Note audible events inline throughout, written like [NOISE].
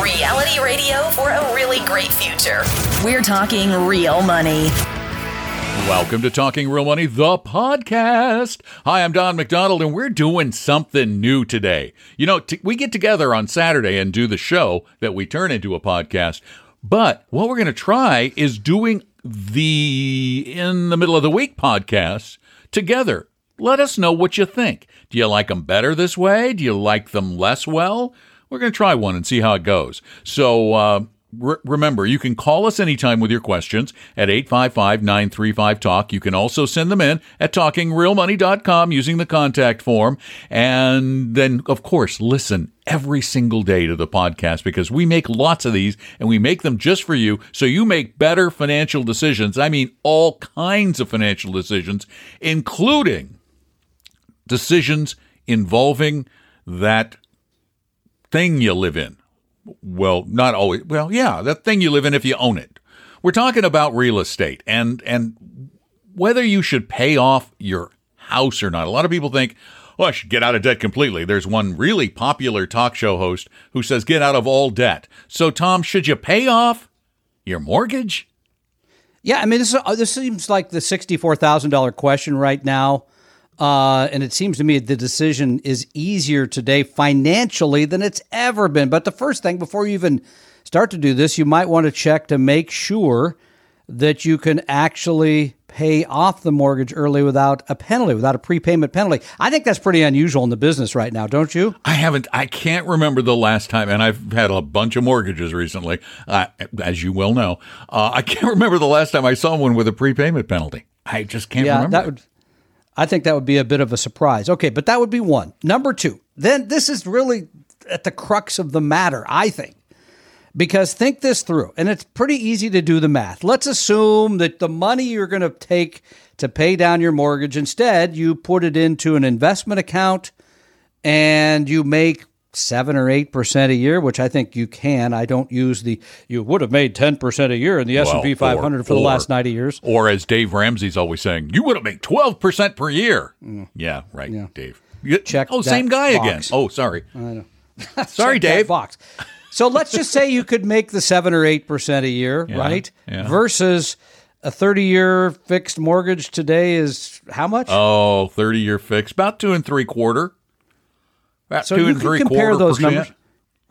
Reality radio for a really great future. We're talking real money. Welcome to Talking Real Money, the podcast. Hi, I'm Don McDonald, and we're doing something new today. You know, t- we get together on Saturday and do the show that we turn into a podcast. But what we're going to try is doing the in the middle of the week podcast together. Let us know what you think. Do you like them better this way? Do you like them less well? We're going to try one and see how it goes. So, uh, re- remember, you can call us anytime with your questions at 855 935 Talk. You can also send them in at talkingrealmoney.com using the contact form. And then, of course, listen every single day to the podcast because we make lots of these and we make them just for you so you make better financial decisions. I mean, all kinds of financial decisions, including decisions involving that thing you live in. Well, not always. Well, yeah, that thing you live in if you own it. We're talking about real estate and and whether you should pay off your house or not. A lot of people think, "Oh, I should get out of debt completely." There's one really popular talk show host who says, "Get out of all debt." So, Tom, should you pay off your mortgage? Yeah, I mean, this, is, uh, this seems like the sixty-four thousand dollar question right now. Uh, and it seems to me the decision is easier today financially than it's ever been. But the first thing, before you even start to do this, you might want to check to make sure that you can actually pay off the mortgage early without a penalty, without a prepayment penalty. I think that's pretty unusual in the business right now, don't you? I haven't, I can't remember the last time, and I've had a bunch of mortgages recently, uh, as you well know. Uh, I can't [LAUGHS] remember the last time I saw one with a prepayment penalty. I just can't yeah, remember. That would, I think that would be a bit of a surprise. Okay, but that would be one. Number two, then this is really at the crux of the matter, I think. Because think this through, and it's pretty easy to do the math. Let's assume that the money you're going to take to pay down your mortgage, instead, you put it into an investment account and you make seven or eight percent a year, which I think you can. I don't use the you would have made ten percent a year in the S and P 500 for the last ninety years. Or as Dave Ramsey's always saying, you would have made twelve percent per year. Mm. Yeah, right, Yeah. Dave. You- Check Oh, same guy box. again. Oh, sorry. I know. [LAUGHS] [LAUGHS] Sorry, Check Dave. box. So let's just say you could make the seven or eight percent a year, Yeah, right? yeah. Versus a thirty-year fixed mortgage today is how much? Oh, 30 year fix, about two and three quarter. About so two you and can three compare those percent. numbers.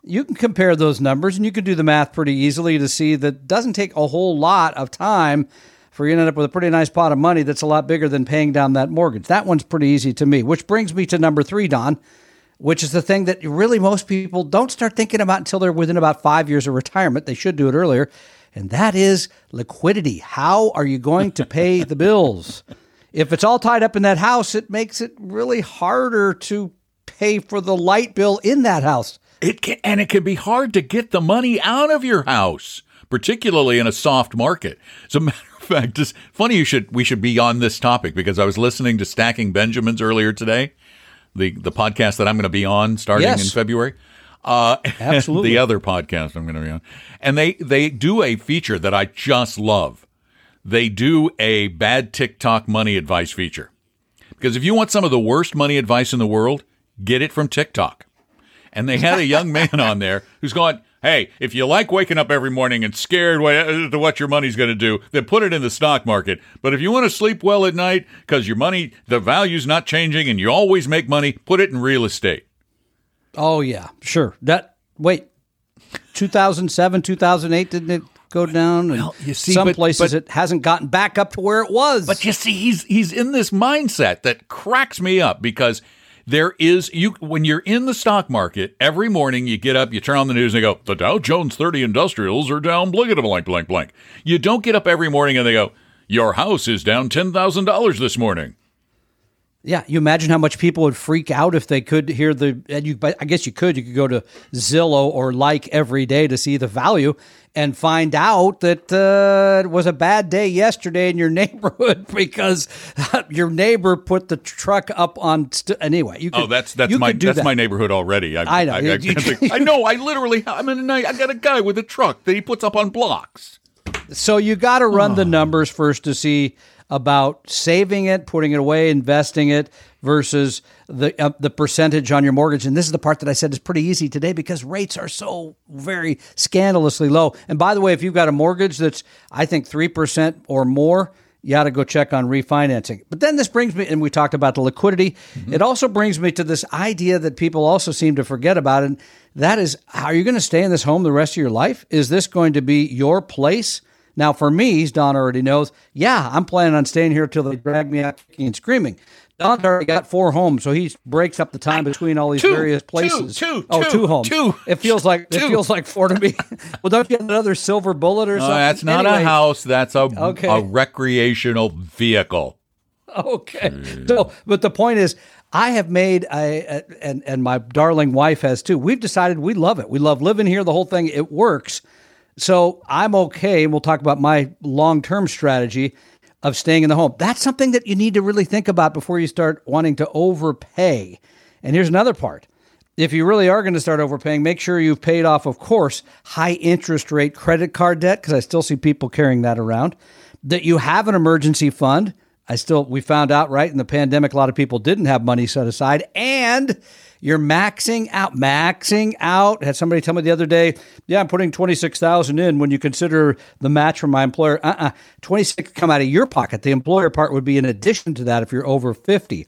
You can compare those numbers, and you can do the math pretty easily to see that it doesn't take a whole lot of time for you to end up with a pretty nice pot of money that's a lot bigger than paying down that mortgage. That one's pretty easy to me. Which brings me to number three, Don, which is the thing that really most people don't start thinking about until they're within about five years of retirement. They should do it earlier, and that is liquidity. How are you going to pay the bills? [LAUGHS] If it's all tied up in that house, it makes it really harder to pay for the light bill in that house. It can, and it can be hard to get the money out of your house, particularly in a soft market. As a matter of fact, it's funny you should we should be on this topic because I was listening to Stacking Benjamins earlier today, the the podcast that I'm going to be on starting Yes. in February. Uh, [LAUGHS] Absolutely. the other podcast I'm going to be on, and they they do a feature that I just love. They do a bad TikTok money advice feature because if you want some of the worst money advice in the world, get it from TikTok. And they had a young [LAUGHS] man on there who's going, Hey, if you like waking up every morning and scared to uh, what your money's going to do, then put it in the stock market. But if you want to sleep well at night because your money, the value's not changing and you always make money, put it in real estate. Oh yeah, sure. That wait, 2007, 2008 didn't it go down? And Well, you see, some but- places but- it hasn't gotten back up to where it was. But you see, he's he's in this mindset that cracks me up because there is you when you're in the stock market every morning you get up you turn on the news and they go the Dow Jones 30 industrials are down blank blank blank blank. You don't get up every morning and they go your house is down $10,000 this morning Yeah, you imagine how much people would freak out if they could hear the. And you, I guess you could. You could go to Zillow or Like every day to see the value and find out that uh, it was a bad day yesterday in your [LAUGHS] neighborhood because [LAUGHS] your neighbor put the truck up on. St- anyway, you. Could, oh, that's that's my that's that. my neighborhood already. I, I know. I, I, [LAUGHS] I, know. I literally. I'm in. A, I got a guy with a truck that he puts up on blocks. So you got to run oh. the numbers first to see about saving it, putting it away, investing it versus the uh, the percentage on your mortgage. And this is the part that I said is pretty easy today because rates are so very scandalously low. And by the way, if you've got a mortgage that's I think three percent or more, you ought to go check on refinancing. But then this brings me, and we talked about the liquidity. Mm-hmm. It also brings me to this idea that people also seem to forget about, and that is, are you going to stay in this home the rest of your life? Is this going to be your place? Now, for me, as Don already knows, yeah, I'm planning on staying here till they drag me out kicking and screaming. Don's already got four homes, so he breaks up the time between all these two, various places. Two, two, oh, two, two homes. Two. It feels like two. it feels like four to me. [LAUGHS] well, don't you have another silver bullet or something? that's not anyway, a house. That's a okay. a recreational vehicle. Okay. So, but the point is, I have made a, and and my darling wife has too. We've decided we love it. We love living here. The whole thing it works. So I'm okay. We'll talk about my long term strategy of staying in the home. That's something that you need to really think about before you start wanting to overpay. And here's another part. If you really are going to start overpaying, make sure you've paid off, of course, high interest rate credit card debt, because I still see people carrying that around. That you have an emergency fund. I still, we found out, right, in the pandemic, a lot of people didn't have money set aside. And you're maxing out, maxing out. Had somebody tell me the other day, yeah, I'm putting 26,000 in when you consider the match from my employer. Uh-uh. 26 come out of your pocket. The employer part would be in addition to that if you're over 50.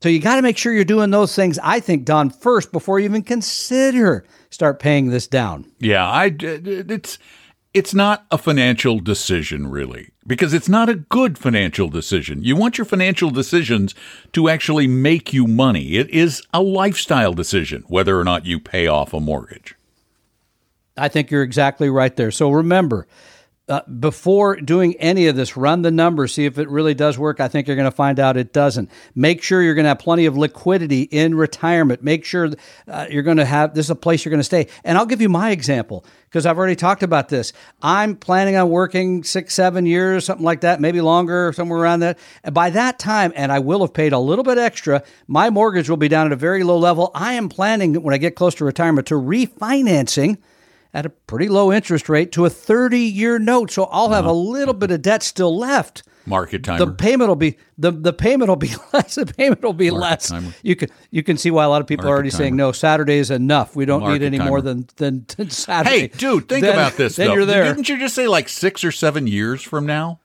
So you got to make sure you're doing those things, I think, Don, first before you even consider start paying this down. Yeah, I it's it's not a financial decision, really, because it's not a good financial decision. You want your financial decisions to actually make you money. It is a lifestyle decision whether or not you pay off a mortgage. I think you're exactly right there. So remember, uh, before doing any of this, run the numbers, see if it really does work. I think you're going to find out it doesn't. Make sure you're going to have plenty of liquidity in retirement. Make sure uh, you're going to have this is a place you're going to stay. And I'll give you my example because I've already talked about this. I'm planning on working six, seven years, something like that, maybe longer, somewhere around that. And by that time, and I will have paid a little bit extra, my mortgage will be down at a very low level. I am planning when I get close to retirement to refinancing at a pretty low interest rate to a 30 year note. So I'll have uh-huh. a little bit of debt still left. Market timer. The payment will be the, the payment will be [LAUGHS] less. The payment will be Market less. Timer. You can you can see why a lot of people Market are already timer. saying no. Saturday is enough. We don't Market need any timer. more than, than, than Saturday. Hey, dude, think then, about this. Then though. you're there. Didn't you just say like six or seven years from now?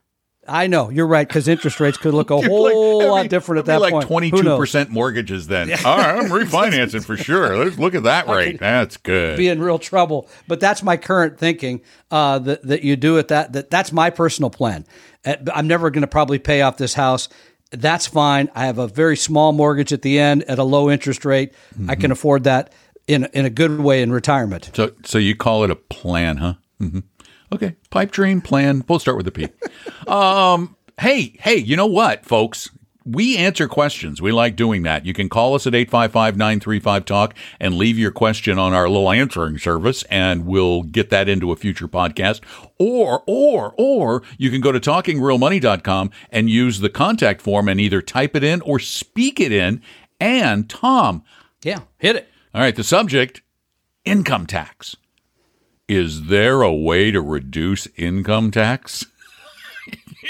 I know you're right because interest rates could look a [LAUGHS] whole like, lot different at that like point. Twenty two percent mortgages then. [LAUGHS] All right, I'm refinancing for sure. Let's look at that [LAUGHS] rate. That's good. Be in real trouble. But that's my current thinking. Uh, that that you do it. That that that's my personal plan. Uh, I'm never going to probably pay off this house. That's fine. I have a very small mortgage at the end at a low interest rate. Mm-hmm. I can afford that in in a good way in retirement. So so you call it a plan, huh? Mm-hmm. Okay, pipe dream plan. We'll start with a P. um, hey, hey, you know what, folks? We answer questions. We like doing that. You can call us at 855-935-TALK and leave your question on our little answering service and we'll get that into a future podcast. Or, or, or you can go to talkingrealmoney.com and use the contact form and either type it in or speak it in. And Tom. Yeah, hit it. All right, the subject, income tax. Is there a way to reduce income tax? [LAUGHS]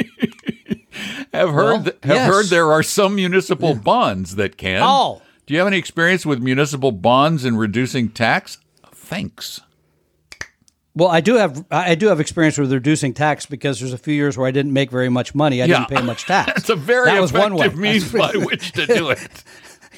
have heard well, th- have yes. heard there are some municipal yeah. bonds that can. Oh. Do you have any experience with municipal bonds in reducing tax? Thanks. Well, I do have I do have experience with reducing tax because there's a few years where I didn't make very much money. I yeah. didn't pay much [LAUGHS] tax. That's a very that effective was one way. means by which to do [LAUGHS] it.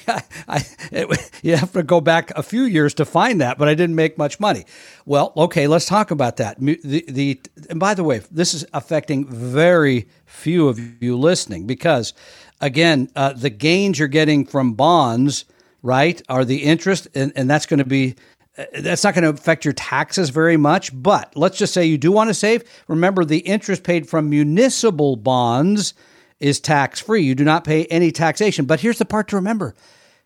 [LAUGHS] I, it, you have to go back a few years to find that, but I didn't make much money. Well, okay, let's talk about that. The, the and by the way, this is affecting very few of you listening because, again, uh, the gains you're getting from bonds, right, are the interest, and, and that's going to be uh, that's not going to affect your taxes very much. But let's just say you do want to save. Remember, the interest paid from municipal bonds is tax free. You do not pay any taxation. But here's the part to remember.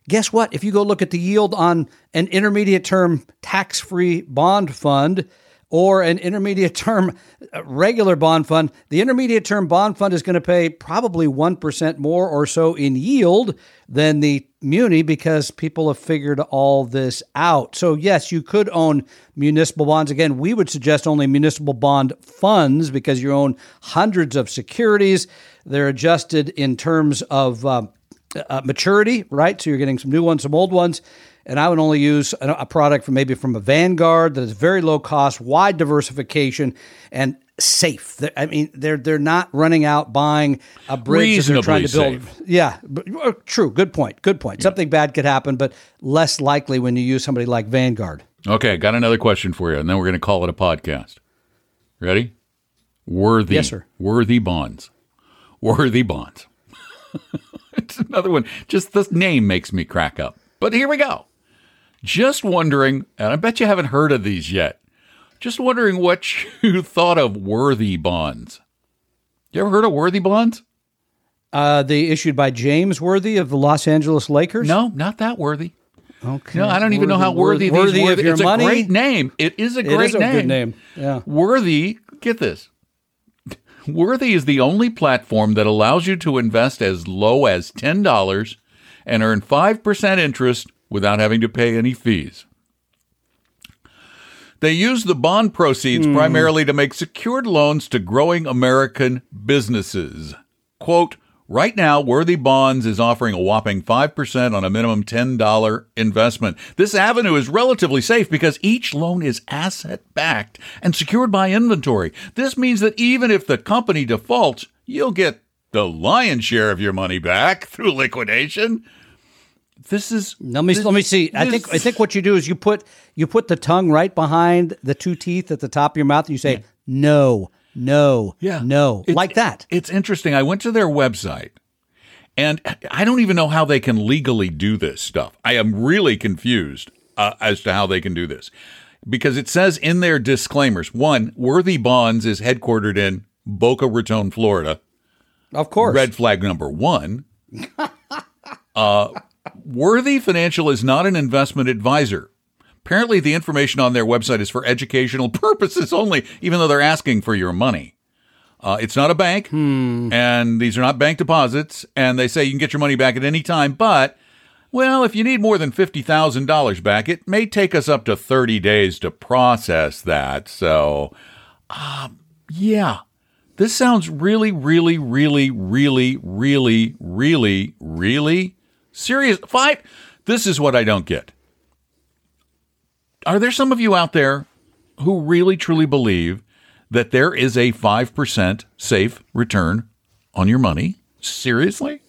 Guess what? If you go look at the yield on an intermediate term tax free bond fund, or an intermediate term uh, regular bond fund, the intermediate term bond fund is going to pay probably 1% more or so in yield than the muni because people have figured all this out. So, yes, you could own municipal bonds. Again, we would suggest only municipal bond funds because you own hundreds of securities. They're adjusted in terms of uh, uh, maturity, right? So, you're getting some new ones, some old ones and I would only use a, product from maybe from a Vanguard that is very low cost, wide diversification, and safe. I mean, they're they're not running out buying a bridge they're trying to build. safe. Yeah, uh, true. Good point. Good point. Something bad could happen, but less likely when you use somebody like Vanguard. Okay, got another question for you, and then we're going to call it a podcast. Ready? Worthy. Yes, sir. Worthy bonds. Worthy bonds. [LAUGHS] it's another one. Just this name makes me crack up. But here we go. Just wondering, and I bet you haven't heard of these yet. Just wondering what you [LAUGHS] thought of worthy bonds. You ever heard of worthy bonds? Uh, they issued by James Worthy of the Los Angeles Lakers. No, not that worthy. Okay. No, I don't even know how worthy, these worthy worthy. of your it's money. a great name. It is a It great is a name. good name. Yeah. Worthy, get this. [LAUGHS] Worthy is the only platform that allows you to invest as low as $10 and earn 5% interest without having to pay any fees. They use the bond proceeds hmm. primarily to make secured loans to growing American businesses. Quote, Right now, Worthy Bonds is offering a whopping 5% on a minimum $10 investment. This avenue is relatively safe because each loan is asset backed and secured by inventory. This means that even if the company defaults, you'll get the lion's share of your money back [LAUGHS] through liquidation. This is Let me this- let me see. I think I think what you do is you put you put the tongue right behind the two teeth at the top of your mouth. And you say no, no, yeah, no, It's- like that. It's interesting. I went to their website and I don't even know how they can legally do this stuff. I am really confused uh, as to how they can do this because it says in their disclaimers one, Worthy Bonds is headquartered in Boca Raton, Florida. Of course. Red flag number one. [LAUGHS] uh, Worthy Financial is not an investment advisor. Apparently, the information on their website is for educational [LAUGHS] purposes only, even though they're asking for your money. Uh, it's not a bank, and these are not bank deposits. And they say you can get your money back at any time, but well, if you need more than fifty thousand dollars back, it may take us up to thirty days to process that. So, um, yeah, this sounds really, really, really, really, really, really, really serious. Five. This is what I don't get. Are there some of you out there who really truly believe that there is a 5% safe return on your money? Seriously?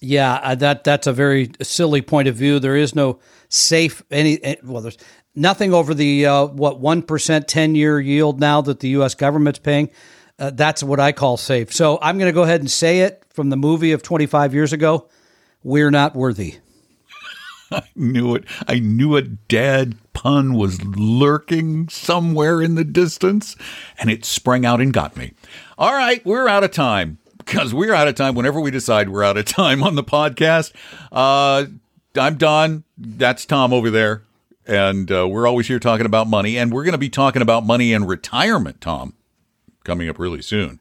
Yeah, uh, that that's a very silly point of view. There is no safe any eh, well. There's nothing over the uh, what one percent ten year yield now that the U.S. government's paying. Uh, that's what I call safe. So I'm going to go ahead and say it from the movie of 25 years ago. We're not worthy. [LAUGHS] I knew it. I knew a dad pun was lurking somewhere in the distance, and it sprang out and got me. All right, we're out of time because we're out of time whenever we decide we're out of time on the podcast. Uh, I'm Don. That's Tom over there. And uh, we're always here talking about money. And we're going to be talking about money and retirement, Tom, coming up really soon.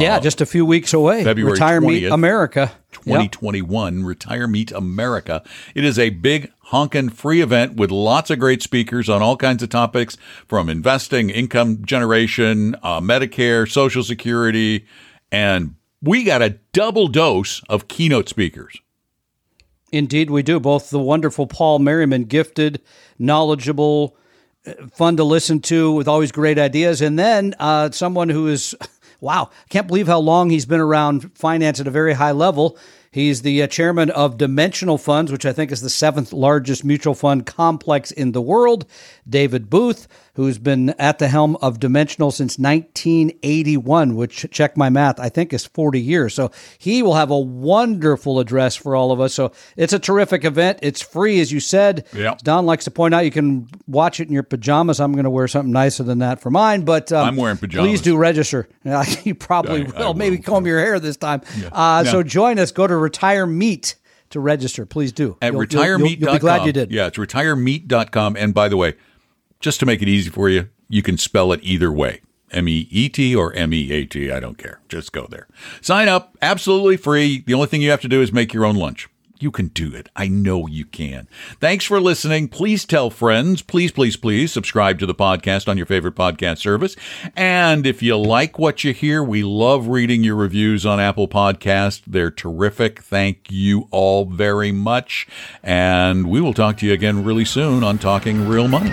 Yeah, just a few weeks away. Uh, February Retire Me 20th. America. Yep. 2021 Retire Meet America. It is a big honkin' free event with lots of great speakers on all kinds of topics from investing, income generation, uh, Medicare, Social Security, and we got a double dose of keynote speakers. Indeed, we do. Both the wonderful Paul Merriman, gifted, knowledgeable, uh, fun to listen to, with always great ideas, and then uh, someone who is, wow, can't believe how long he's been around finance at a very high level. He's the uh, chairman of Dimensional Funds, which I think is the seventh largest mutual fund complex in the world. David Booth, who's been at the helm of Dimensional since 1981, which, check my math, I think is 40 years. So he will have a wonderful address for all of us. So it's a terrific event. It's free, as you said. Yeah. Don likes to point out you can watch it in your pajamas. I'm going to wear something nicer than that for mine, but um, I'm wearing pajamas. Please do register. [LAUGHS] you probably I- I will. Maybe comb your hair this time. Uh, Yeah. So join us. Go to Retire Meet to register. Please do. At You'll- you'll-. You'll, you'll be glad you did. Yeah, it's retiremeet.com. And by the way, just to make it easy for you, you can spell it either way. M E E T or M E A T. I don't care. Just go there. Sign up. Absolutely free. The only thing you have to do is make your own lunch. You can do it. I know you can. Thanks for listening. Please tell friends. Please, please, please subscribe to the podcast on your favorite podcast service. And if you like what you hear, we love reading your reviews on Apple Podcast. They're terrific. Thank you all very much. And we will talk to you again really soon on Talking Real Money.